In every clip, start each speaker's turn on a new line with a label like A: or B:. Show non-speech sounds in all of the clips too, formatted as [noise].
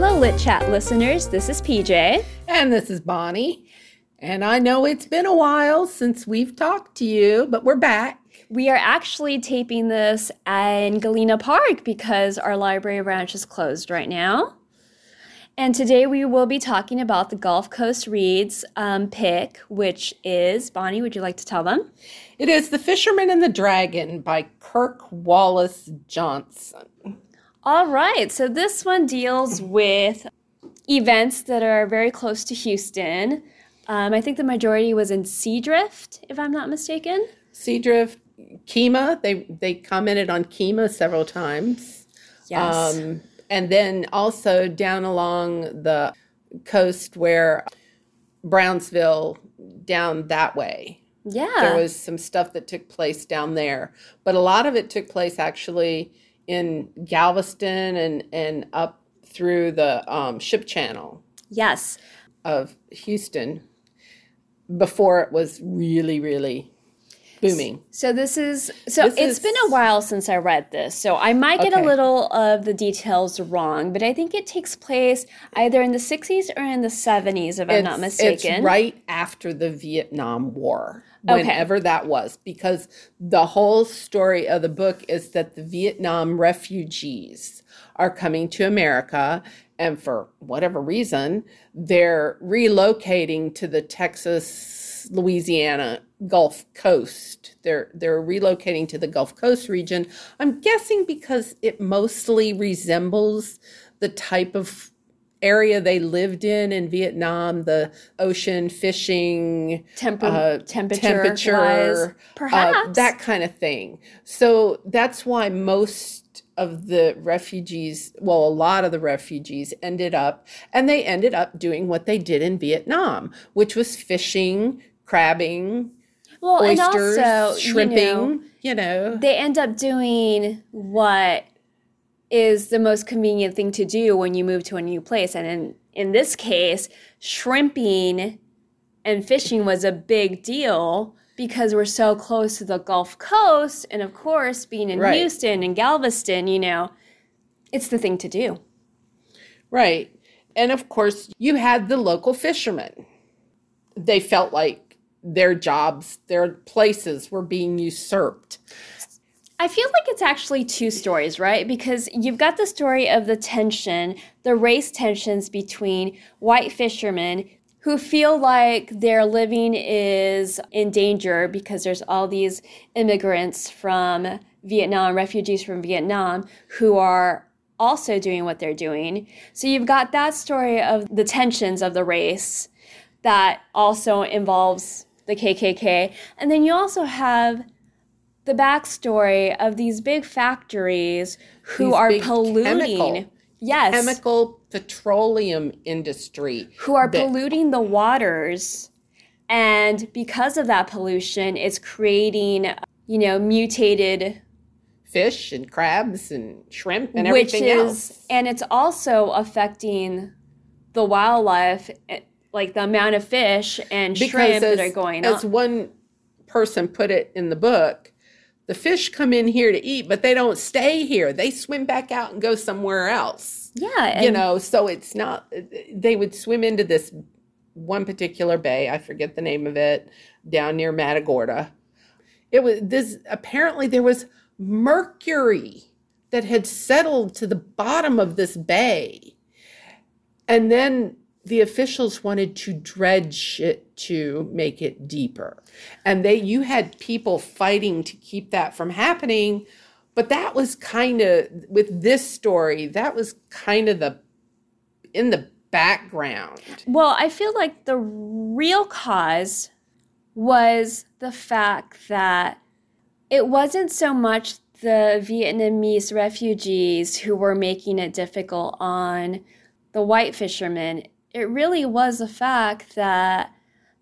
A: Hello, Lit Chat listeners. This is PJ.
B: And this is Bonnie. And I know it's been a while since we've talked to you, but we're back.
A: We are actually taping this in Galena Park because our library branch is closed right now. And today we will be talking about the Gulf Coast Reads um, pick, which is Bonnie. Would you like to tell them?
B: It is The Fisherman and the Dragon by Kirk Wallace Johnson.
A: All right. So this one deals with events that are very close to Houston. Um, I think the majority was in Seadrift, if I'm not mistaken.
B: Seadrift, Kemah. They they commented on Kemah several times.
A: Yes.
B: Um, and then also down along the coast where Brownsville down that way.
A: yeah.
B: There was some stuff that took place down there, but a lot of it took place actually in Galveston and and up through the um, ship channel
A: yes.
B: of Houston before it was really really booming.
A: So this is so it's
B: is-
A: been a while since I read this. So I might get a little of the details wrong, but I think it takes place either in the 60s or in the 70s if I'm not mistaken.
B: It's right after the Vietnam War,
A: Okay.
B: whenever that was, because the whole story of the book is that the Vietnam refugees are coming to America, and for whatever reason, they're relocating to the Texas, Louisiana Gulf Coast. They're they're relocating to the Gulf Coast region. I'm guessing because it mostly resembles the type of area they lived in in Vietnam, the ocean fishing,
A: Temper-
B: uh,
A: temperature
B: uh,
A: perhaps.
B: that kind of thing. So that's why most of the refugees, well, a lot of the refugees ended up, and they ended up doing what they did in Vietnam, which was fishing, crabbing,
A: well,
B: oysters,
A: and also,
B: shrimping.
A: you know,
B: You know,
A: they end up doing what is the most convenient thing to do when you move to a new place. And in, in this case, shrimping and fishing was a big deal because we're so close to the Gulf Coast. And of course, being in
B: Right.
A: Houston and Galveston, you know, it's the thing to do.
B: Right. And of course, you had the local fishermen. They felt like their jobs, their places were being usurped.
A: I feel like it's actually two stories, right? Because you've got the story of the tension, the race tensions between white fishermen who feel like their living is in danger because there's all these immigrants from Vietnam, refugees from Vietnam, who are also doing what they're doing. So you've got that story of the tensions of the race that also involves the KKK. And then you also have the backstory of these big factories who
B: These
A: are polluting.
B: chemical-
A: yes.
B: Chemical petroleum industry.
A: who are
B: that-
A: polluting the waters. And because of that pollution, it's creating, you know, mutated
B: fish and crabs and shrimp and everything which
A: is
B: else.
A: and it's also affecting the wildlife like the amount of fish and shrimp that are going
B: as
A: on.
B: one person put it in the book, the fish come in here to eat, but they don't stay here. They swim back out and go somewhere else.
A: Yeah,
B: you know, so it's not, they would swim into this one particular bay, I forget the name of it, down near Matagorda. It was this, apparently, there was mercury that had settled to the bottom of this bay. And then the officials wanted to dredge it to make it deeper. And they you had people fighting to keep that from happening, but that was kind of with this story, that was kind of the in the background.
A: Well, I feel like the real cause was the fact that it wasn't so much the Vietnamese refugees who were making it difficult on the white fishermen. It really was the fact that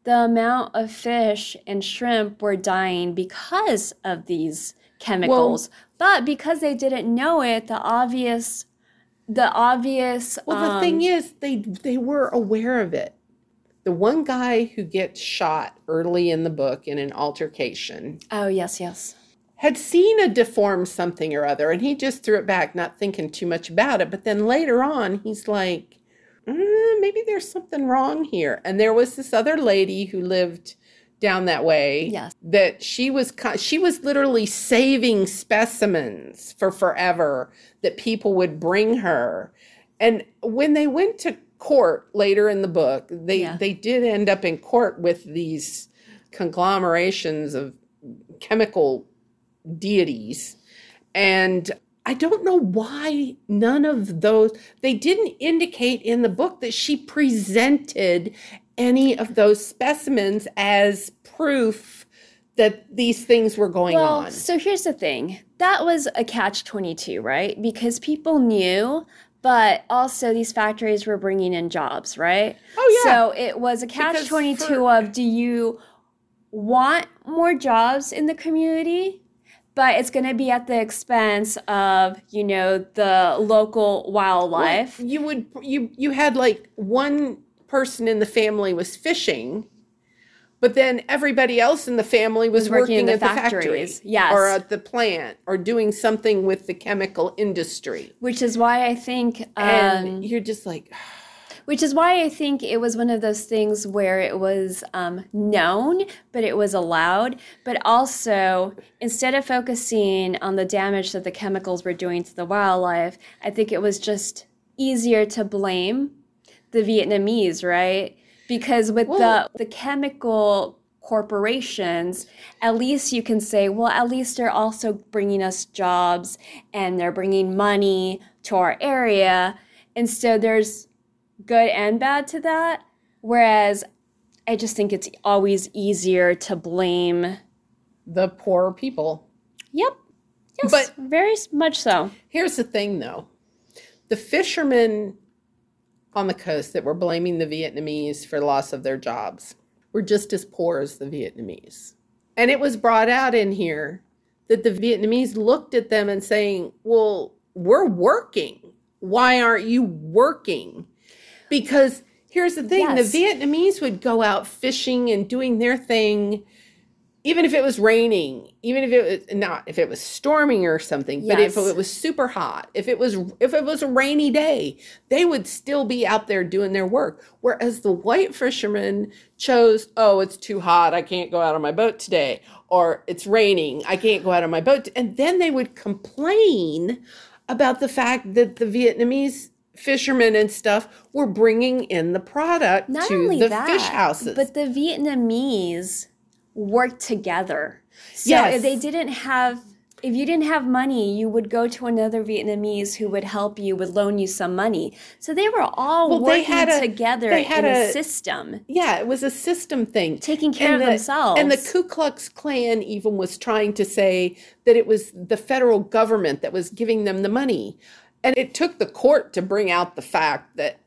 A: the amount of fish and shrimp were dying because of these chemicals. but because they didn't know it, the obvious the obvious
B: Well, the
A: um,
B: thing is, they they were aware of it. The one guy who gets shot early in the book in an altercation,
A: Oh yes, yes.
B: had seen a deformed something or other and he just threw it back, not thinking too much about it. But then later on, he's like, mm, maybe there's something wrong here. And there was this other lady who lived down that way
A: Yes.
B: that she was she was literally saving specimens for forever that people would bring her and when they went to court later in the book they
A: Yeah.
B: they did end up in court with these conglomerations of chemical deities and I don't know why none of those they didn't indicate in the book that she presented any of those specimens as proof that these things were going
A: Well,
B: on.
A: so here's the thing. That was a catch 22, right? Because people knew, but also these factories were bringing in jobs, right?
B: Oh, yeah.
A: So it was a catch
B: Because
A: 22
B: for-
A: of do you want more jobs in the community? But it's going to be at the expense of, you know, the local wildlife.
B: you would you you had like one person in the family was fishing but then everybody else in the family was,
A: Was working
B: working,
A: in the
B: at the factory
A: factories, yes.
B: or at the plant or doing something with the chemical industry
A: Which is why I think
B: and
A: um,
B: you're just like [sighs]
A: Which is why I think it was one of those things where it was um, known, but it was allowed. But also, instead of focusing on the damage that the chemicals were doing to the wildlife, I think it was just easier to blame the Vietnamese, right? Because with
B: Well-
A: the the chemical corporations, at least you can say, well, at least they're also bringing us jobs and they're bringing money to our area. And so there's good and bad to that. Whereas I just think it's always easier to blame.
B: the poor people
A: Yep. Yes.
B: But-
A: very much so.
B: Here's the thing though. The fishermen on the coast that were blaming the Vietnamese for loss of their jobs were just as poor as the Vietnamese. And it was brought out in here that the Vietnamese looked at them and saying, "Well, we're working. Why aren't you working?" Because here's the thing,
A: Yes.
B: the Vietnamese would go out fishing and doing their thing even if it was raining, even if it was not if it was storming or something, but if it was super hot, if it was if it was a rainy day, they would still be out there doing their work. Whereas the white fishermen chose, oh, it's too hot, I can't go out on my boat today, or it's raining, I can't go out on my boat, and then they would complain about the fact that the Vietnamese fishermen and stuff were bringing in the product
A: Not
B: to
A: only
B: the
A: that,
B: fish houses.
A: but the Vietnamese worked together. So
B: Yes.
A: if they didn't have, if you didn't have money, you would go to another Vietnamese who would help you, would loan you some money. So they were all
B: Well, they
A: working
B: had a-
A: together
B: they had
A: in a,
B: a-
A: system,
B: Yeah, it was a system thing.
A: taking care of
B: the,
A: themselves.
B: And the Ku Klux Klan even was trying to say that it was the federal government that was giving them the money. And it took the court to bring out the fact that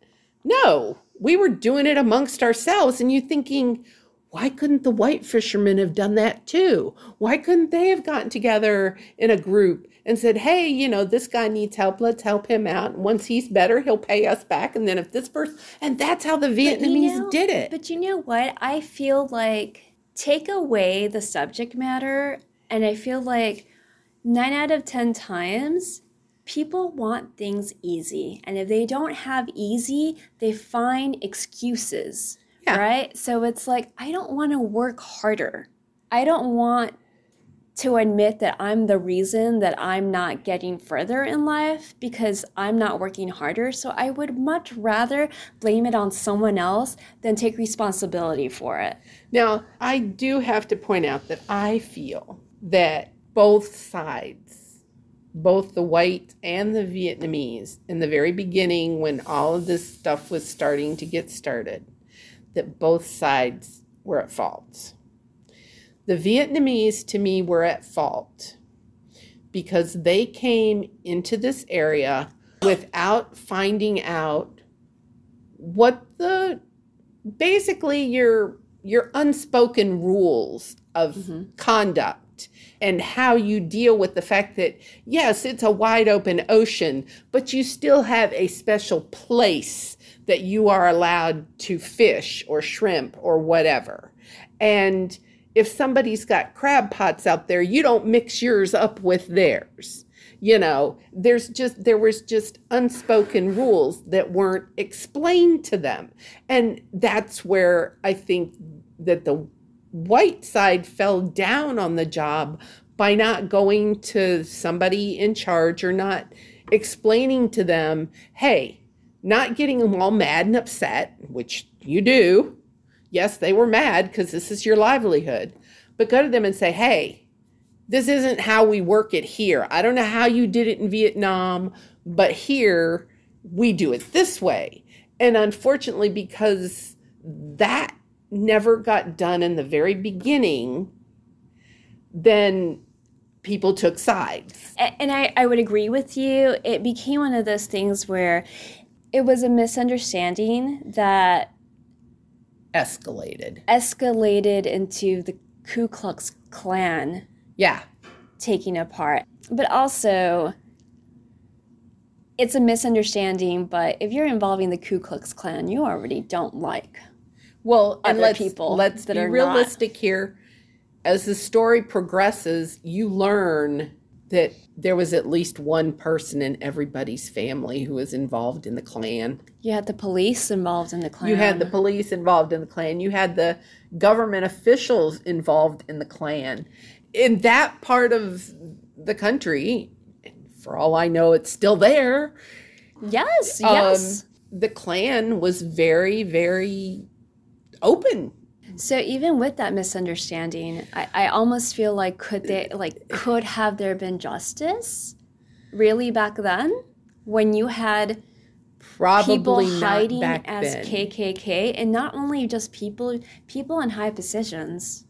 B: no, we were doing it amongst ourselves. And you thinking, why couldn't the white fishermen have done that too? Why couldn't they have gotten together in a group and said, hey, you know, this guy needs help. Let's help him out. And once he's better, he'll pay us back. And then if this person, and that's how the
A: But you
B: Vietnamese
A: know-
B: did it.
A: But you know what? I feel like take away the subject matter, and I feel like nine out of 10 times, people want things easy. And if they don't have easy, they find excuses,
B: Yeah.
A: right? So it's like, I don't want to work harder. I don't want to admit that I'm the reason that I'm not getting further in life because I'm not working harder. So I would much rather blame it on someone else than take responsibility for it.
B: Now, I do have to point out that I feel that both sides, both the white and the Vietnamese, in the very beginning when all of this stuff was starting to get started, that both sides were at fault. The Vietnamese, to me, were at fault because they came into this area without finding out what the basically your your unspoken rules of mm-hmm. conduct and how you deal with the fact that yes it's a wide open ocean but you still have a special place that you are allowed to fish or shrimp or whatever and if somebody's got crab pots out there, you don't mix yours up with theirs. You know, there's just there was just unspoken rules that weren't explained to them. And that's where I think that the white side fell down on the job by not going to somebody in charge or not explaining to them, hey, not getting them all mad and upset, which you do. Yes, they were mad because this is your livelihood. But go to them and say, hey, this isn't how we work it here. I don't know how you did it in Vietnam, but here we do it this way. And unfortunately, because that never got done in the very beginning, then people took sides.
A: And I, I would agree with you. It became one of those things where it was a misunderstanding that
B: escalated
A: escalated into the Ku Klux Klan
B: yeah
A: taking apart but also it's a misunderstanding but if you're involving the Ku Klux Klan you already don't like
B: well and let's,
A: people
B: let's
A: that
B: be
A: are
B: realistic here as the story progresses you learn that there was at least one person in everybody's family who was involved in the Klan.
A: You had the police involved in the Klan.
B: You had the police involved in the Klan. You had the government officials involved in the Klan. In that part of the country, for all I know, it's still there.
A: Yes, yes.
B: Um, the Klan was very, very open
A: so even with that misunderstanding, I, I almost feel like could they like could have there been justice really back then when you had
B: Probably
A: people hiding as
B: then.
A: KKK and not only just people people in high positions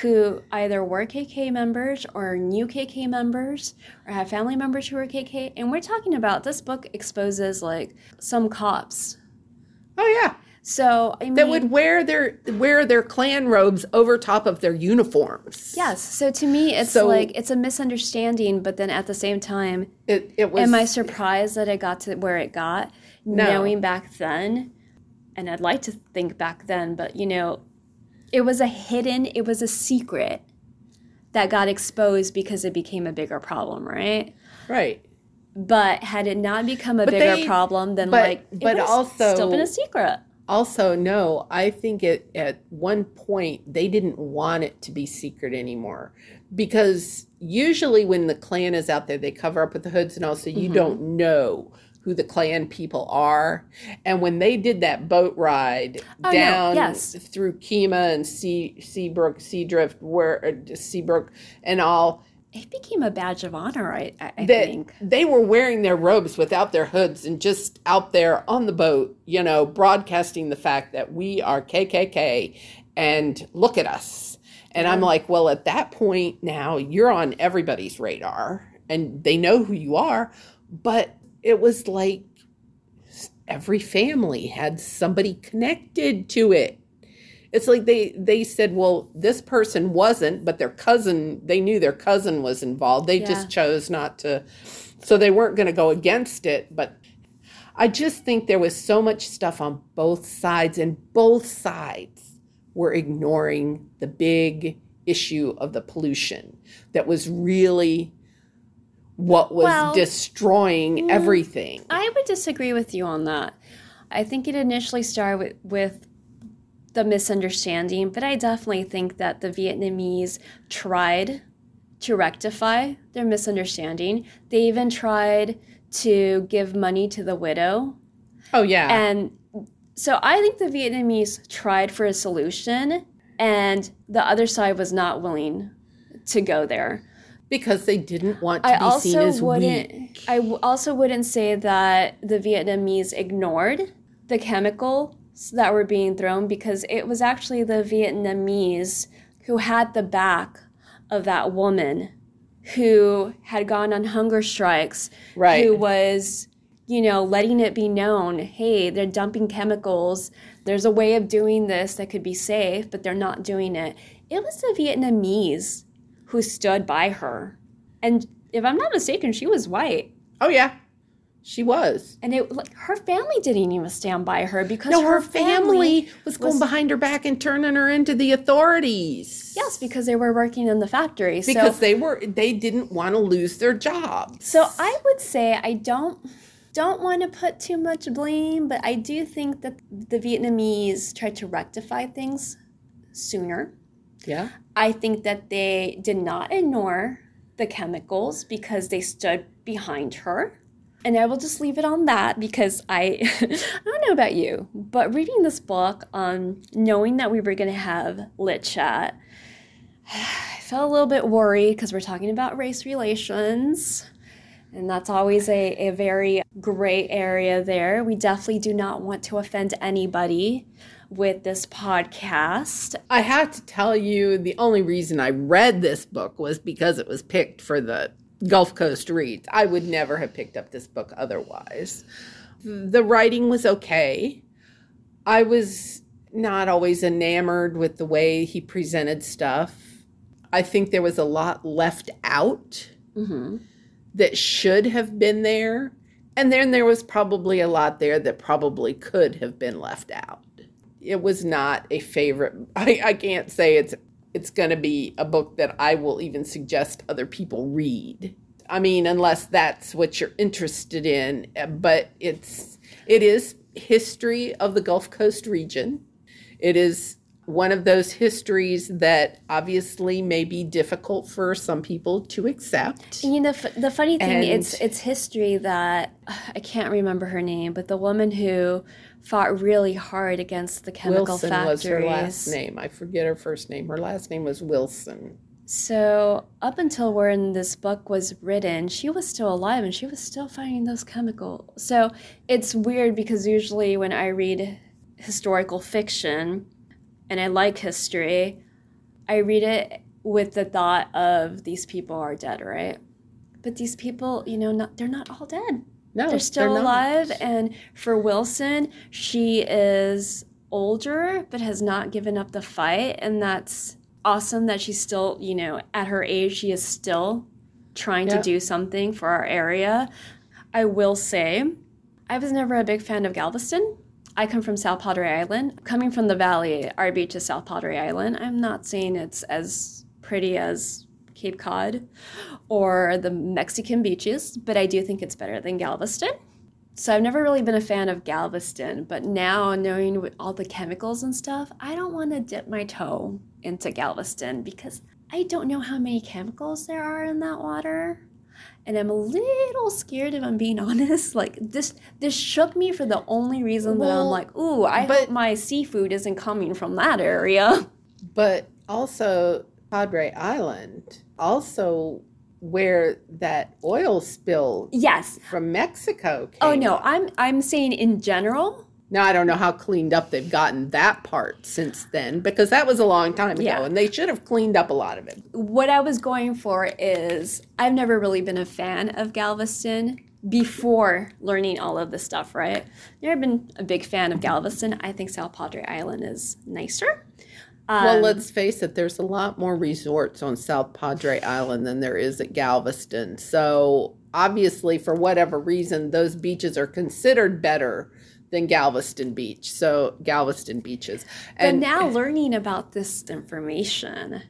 A: who either were KK members or knew KK members or have family members who were KK and we're talking about this book exposes like some cops.
B: Oh yeah
A: so I mean,
B: that would wear their wear their Klan robes over top of their uniforms.
A: Yes. So to me, it's so, like it's a misunderstanding, but then at the same time,
B: it, it was.
A: Am I surprised that it got to where it got? No. Knowing back then, and I'd like to think back then, but you know, it was a hidden, it was a secret that got exposed because it became a bigger problem, right?
B: Right.
A: But had it not become a
B: but
A: bigger
B: they,
A: problem, then
B: but,
A: like
B: it but also
A: still been a secret
B: also no i think it, at one point they didn't want it to be secret anymore because usually when the Klan is out there they cover up with the hoods and also you mm-hmm. don't know who the Klan people are and when they did that boat ride
A: oh,
B: down
A: no. yes.
B: through Kemah and sea seabrook seadrift where uh, seabrook and all
A: it became a badge of honor, I, I think.
B: They were wearing their robes without their hoods and just out there on the boat, you know, broadcasting the fact that we are KKK and look at us. And. I'm like, well, at that point now, you're on everybody's radar and they know who you are. But it was like every family had somebody connected to it it's like they they said well this person wasn't but their cousin they knew their cousin was involved. They yeah. just chose not to so they weren't going to go against it but i just think there was so much stuff on both sides and both sides were ignoring the big issue of the pollution that was really what was well, destroying mm, everything.
A: I would disagree with you on that. I think it initially started with, with the misunderstanding, but I definitely think that the Vietnamese tried to rectify their misunderstanding. They even tried to give money to the widow.
B: Oh, yeah.
A: And so I think the Vietnamese tried for a solution, and the other side was not willing to go there.
B: Because they didn't want to I be also seen as
A: wouldn't,
B: weak.
A: I also wouldn't say that the Vietnamese ignored the chemical that were being thrown because it was actually the Vietnamese who had the back of that woman who had gone on hunger strikes,
B: right.
A: who was, you know, letting it be known hey, they're dumping chemicals. There's a way of doing this that could be safe, but they're not doing it. It was the Vietnamese who stood by her. And if I'm not mistaken, she was white.
B: Oh, yeah. She was.
A: And it like her family didn't even stand by her because
B: No,
A: her,
B: her family was going
A: was-
B: behind her back and turning her into the authorities.
A: Yes, because they were working in the factory.
B: Because
A: so,
B: they were they didn't want to lose their jobs.
A: so I would say I don't don't want to put too much blame, but I do think that the Vietnamese tried to rectify things sooner.
B: yeah.
A: I think that they did not ignore the chemicals because they stood behind her. And I will just leave it on that because I [laughs] I don't know about you, but reading this book, um, knowing that we were gonna have lit chat, [sighs] I felt a little bit worried because we're talking about race relations. And that's always a, a very gray area there. We definitely do not want to offend anybody with this podcast.
B: I have to tell you, the only reason I read this book was because it was picked for the Gulf Coast Reads. I would never have picked up this book otherwise. The writing was okay. I was not always enamored with the way he presented stuff. I think there was a lot left out
A: Mm-hmm.
B: that should have been there. And then there was probably a lot there that probably could have been left out. It was not a favorite. [laughs] I, I can't say it's it's going to be a book that I will even suggest other people read. I mean, unless that's what you're interested in. But it's it is history of the Gulf Coast region. It is one of those histories that obviously may be difficult for some people to accept.
A: You know, f- the funny thing, it's it's history that I can't remember her name, but the woman who fought really hard against the chemical
B: Wilson
A: factories.
B: was her last name. I forget her first name. Her last name was Wilson.
A: So up until when this book was written, she was still alive and she was still fighting those chemicals. So it's weird because usually when I read historical fiction and I like history, I read it with the thought of these people are dead, right? But these people, you know, not they're not all dead.
B: No,
A: they're still
B: not.
A: alive. And for Wilson, she is older but has not given up the fight. And that's awesome that she's still, you know, at her age, she is still trying
B: Yeah.
A: to do something for our area. I will say, I was never a big fan of Galveston. I come from South Padre Island. Coming from the valley, our beach is South Padre Island. I'm not saying it's as pretty as Cape Cod or the Mexican beaches, but I do think it's better than Galveston. So I've never really been a fan of Galveston, but now knowing all the chemicals and stuff, I don't want to dip my toe into Galveston because I don't know how many chemicals there are in that water. And I'm a little scared if I'm being [laughs] honest. Like this this shook me for the only reason that I'm like, ooh, I
B: but-
A: hope my seafood isn't coming from that area. [laughs]
B: But also Padre Island, also where that oil spill
A: Yes.
B: from Mexico oh, came.
A: Oh no,
B: up.
A: I'm I'm saying in general.
B: Now I don't know how cleaned up they've gotten that part since then because that was a long time ago
A: Yeah.
B: and they should have cleaned up a lot of it.
A: What I was going for is I've never really been a fan of Galveston before learning all of this stuff, right? Never been a big fan of Galveston. I think South Padre Island is nicer.
B: Well,
A: Um,
B: let's face it, there's a lot more resorts on South Padre Island than there is at Galveston. So, obviously, for whatever reason, those beaches are considered better than Galveston Beach. So, Galveston beaches.
A: But now learning about this information,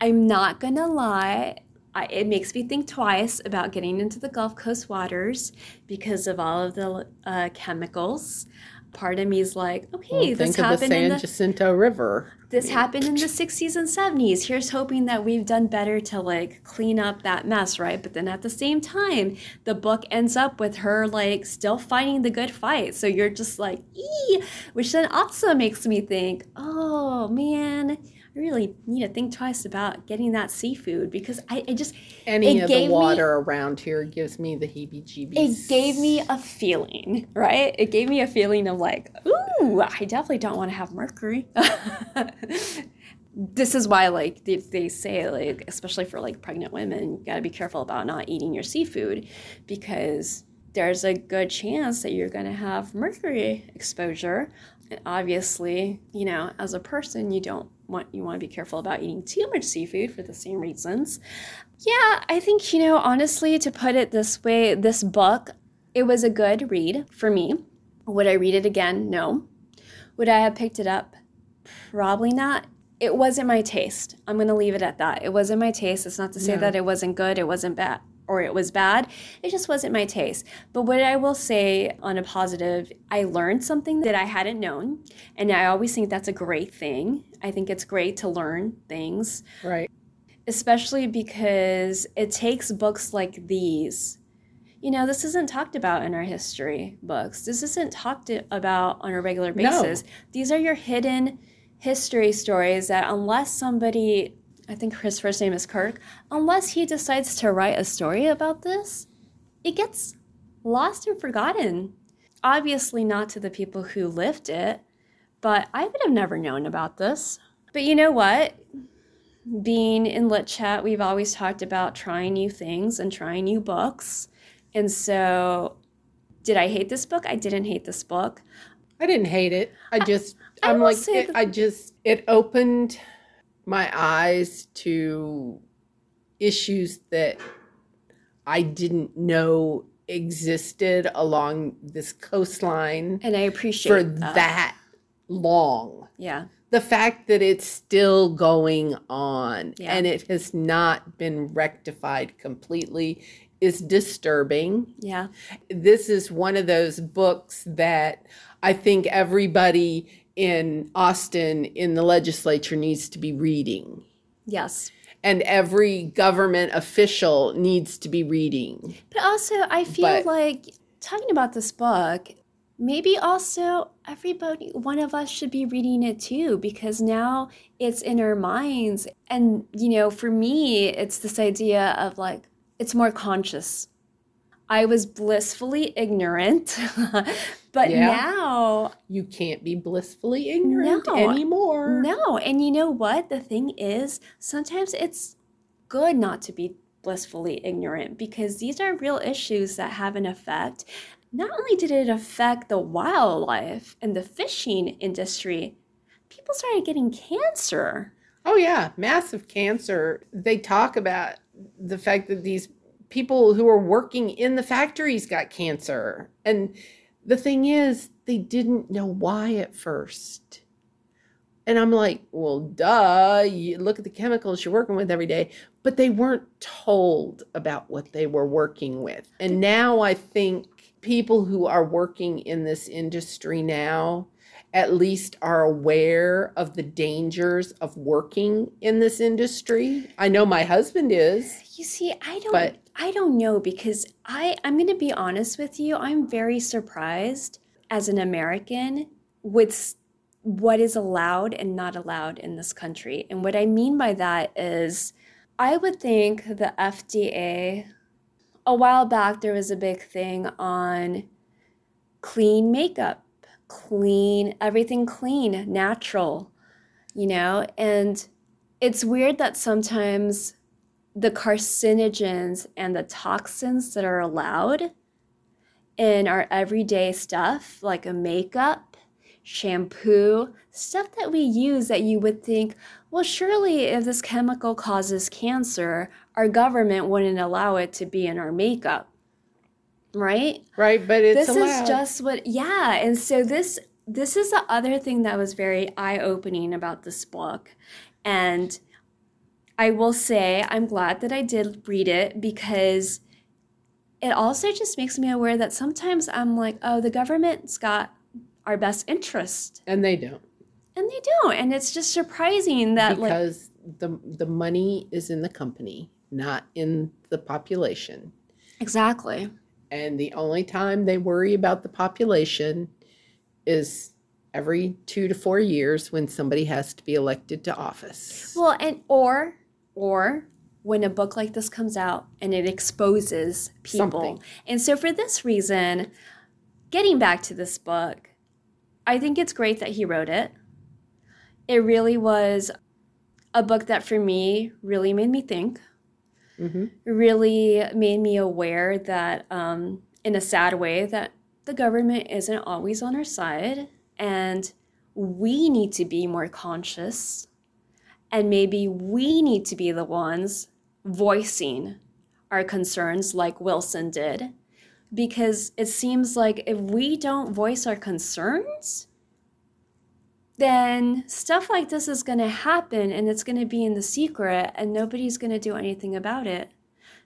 A: I'm not gonna lie, I, it makes me think twice about getting into the Gulf Coast waters because of all of the uh, chemicals. Part of me is like, okay,
B: Well,
A: this
B: think of the
A: happened in
B: San
A: the
B: Jacinto River.
A: this happened in the 60s and 70s. Here's hoping that we've done better to like clean up that mess, right? But then at the same time, the book ends up with her like still fighting the good fight. So you're just like, ee, which then also makes me think, oh man, I really need to think twice about getting that seafood because I, I just
B: Any of the
A: me-
B: water around here gives me the heebie jeebies.
A: it gave me a feeling, right? It gave me a feeling of like, ooh, I definitely don't want to have mercury. [laughs] this is why, like, they, they say, like, especially for like pregnant women, you got to be careful about not eating your seafood because there's a good chance that you're going to have mercury exposure. Obviously, you know, as a person, you don't want you want to be careful about eating too much seafood for the same reasons. Yeah, I think, you know, honestly, to put it this way, this book, It was a good read for me. Would I read it again? No. Would I have picked it up? Probably not. It wasn't my taste. I'm going to leave it at that. It wasn't my taste. It's not to say
B: No.
A: that it wasn't good, it wasn't bad, or it was bad. It just wasn't my taste. But what I will say on a positive, I learned something that I hadn't known. And I always think that's a great thing. I think it's great to learn things
B: Right.
A: especially because it takes books like these. You know, this isn't talked about in our history books. This isn't talked about on a regular
B: No.
A: basis. These are your hidden history stories that, unless somebody, I think his first name is Kirk, unless he decides to write a story about this, it gets lost and forgotten. Obviously, not to the people who lived it, but I would have never known about this. But you know what? being in Lit Chat, we've always talked about trying new things and trying new books. And so, did I hate this book? I didn't hate this book.
B: I didn't hate it. I just,
A: I
B: am like, it,
A: that-
B: I just, it opened my eyes to issues that I didn't know existed along this coastline
A: And I appreciate
B: for
A: that.
B: that long.
A: Yeah.
B: The fact that it's still going on
A: Yeah.
B: and it has not been rectified completely is disturbing
A: Yeah.
B: this is one of those books that I think everybody in Austin in the legislature needs to be reading.
A: Yes.
B: And every government official needs to be reading.
A: But also, I feel
B: But-
A: like talking about this book, maybe also everybody, one of us should be reading it too, because now it's in our minds. And, you know, for me, it's this idea of like, it's more conscious. I was blissfully ignorant, [laughs] but
B: Yeah.
A: now
B: You can't be blissfully ignorant
A: No.
B: anymore.
A: No, and you know what? The thing is, sometimes it's good not to be blissfully ignorant because these are real issues that have an effect. Not only did it affect the wildlife and the fishing industry, people started getting cancer.
B: Oh, yeah, massive cancer. They talk about the fact that these people who are working in the factories got cancer. And the thing is, they didn't know why at first. And I'm like, well, duh, you look at the chemicals you're working with every day. But they weren't told about what they were working with. And now I think people who are working in this industry now at least are aware of the dangers of working in this industry. I know my husband is.
A: You see, I don't
B: But-
A: I don't know because I I'm going to be honest with you, I'm very surprised as an American with what is allowed and not allowed in this country. And what I mean by that is I would think the FDA a while back there was a big thing on clean makeup, clean everything clean, natural, you know? And it's weird that sometimes the carcinogens and the toxins that are allowed in our everyday stuff, like a makeup, shampoo, stuff that we use that you would think, well, surely if this chemical causes cancer, our government wouldn't allow it to be in our makeup. Right?
B: Right, but it's
A: this
B: allowed.
A: is just what yeah and so this this is the other thing that was very eye-opening about this book and i will say i'm glad that i did read it because it also just makes me aware that sometimes i'm like oh the government's got our best interest
B: and they don't
A: and they don't and it's just surprising that like
B: because the the money is in the company, not in the population.
A: exactly
B: And the only time they worry about the population is every 2 to 4 years when somebody has to be elected to office.
A: Well, and or or when a book like this comes out and it exposes people.
B: Something.
A: And so for this reason, getting back to this book, I think it's great that he wrote it. It really was a book that for me really made me think,
B: hmm
A: really made me aware that um, in a sad way that the government isn't always on our side and we need to be more conscious and maybe we need to be the ones voicing our concerns like Wilson did. because it seems like if we don't voice our concerns, then stuff like this is going to happen and it's going to be in the secret and nobody's going to do anything about it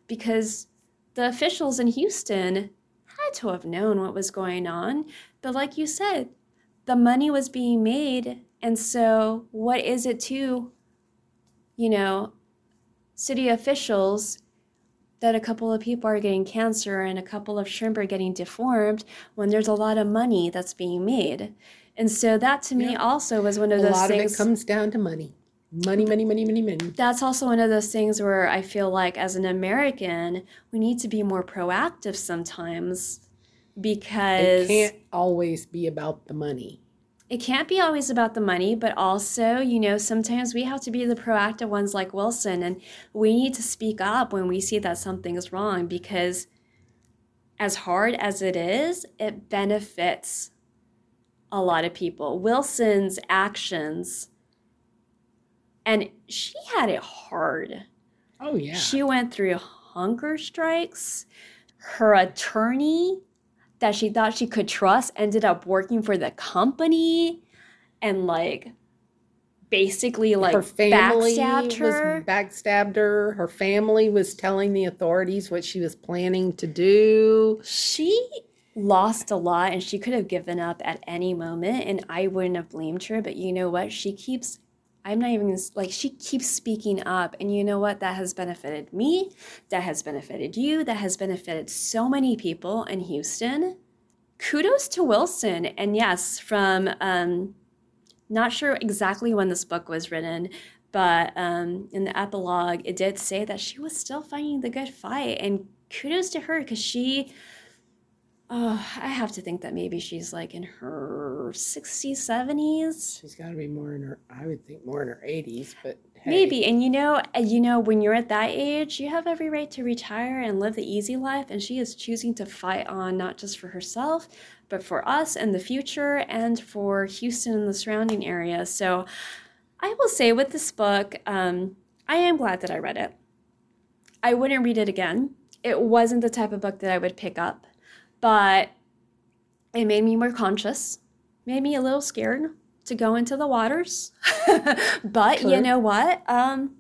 A: because the officials in Houston had to have known what was going on. But like you said, the money was being made. And so, what is it to, you know, city officials that a couple of people are getting cancer and a couple of shrimp are getting deformed when there's a lot of money that's being made? And so, that to me
B: Yeah.
A: also was one of
B: A
A: those
B: lot
A: things.
B: of it comes down to money. Money, money, money, money, money.
A: that's also one of those things where I feel like as an American, we need to be more proactive sometimes because It
B: can't always be about the money.
A: It can't be always about the money, but also, you know, sometimes we have to be the proactive ones like Wilson and we need to speak up when we see that something is wrong because as hard as it is, it benefits a lot of people. Wilson's actions and she had it hard.
B: Oh yeah.
A: She went through hunger strikes. Her attorney that she thought she could trust ended up working for the company and like basically like
B: her family
A: backstabbed her.
B: was backstabbed her. Her family was telling the authorities what she was planning to do.
A: she lost a lot and she could have given up at any moment and I wouldn't have blamed her, but you know what? She keeps I'm not even like she keeps speaking up and you know what that has benefited me, that has benefited you, that has benefited so many people in Houston. Kudos to Wilson and yes, from um not sure exactly when this book was written, but um, in the epilogue, it did say that she was still fighting the good fight. And kudos to her because she, oh, I have to think that maybe she's like in her 60s, 70s.
B: She's got to be more in her. I would think more in her eighties, but hey,
A: Maybe, and you know, uh, you know, when you're at that age, you have every right to retire and live the easy life. And she is choosing to fight on not just for herself, but for us and the future, and for Houston and the surrounding area. So, I will say with this book, um, I am glad that I read it. I wouldn't read it again. It wasn't the type of book that I would pick up, but it made me more conscious, made me a little scared to go into the waters. [laughs] but you know what? Um,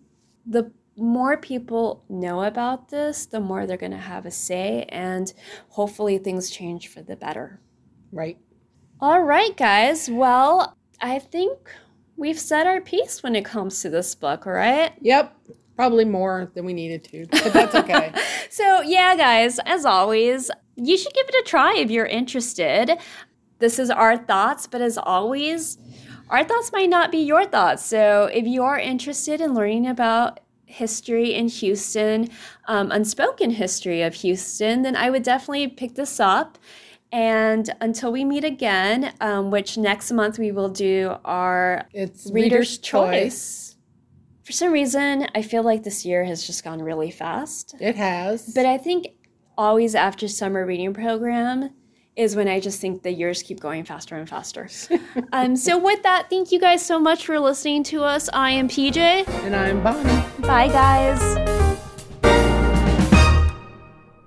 A: the more people know about this, the more they're going to have a say, and hopefully things change for the better.
B: right.
A: All right, guys. Well, I think we've said our piece when it comes to this book, all right?
B: Yep, probably more than we needed to, but that's okay. [laughs]
A: So, yeah, guys, as always, you should give it a try if you're interested. This is our thoughts, but as always, our thoughts might not be your thoughts. So, if you are interested in learning about history in Houston, um, unspoken history of Houston, then I would definitely pick this up. And until we meet again, um, which next month we will do our
B: It's
A: Reader's Choice. For some reason, I feel like this year has just gone really fast.
B: It has.
A: But I think always after summer reading program is when I just think the years keep going faster and faster. [laughs] um, so with that, thank you guys so much for listening to us. I am PJ.
B: and I'm Bonnie.
A: Bye, guys.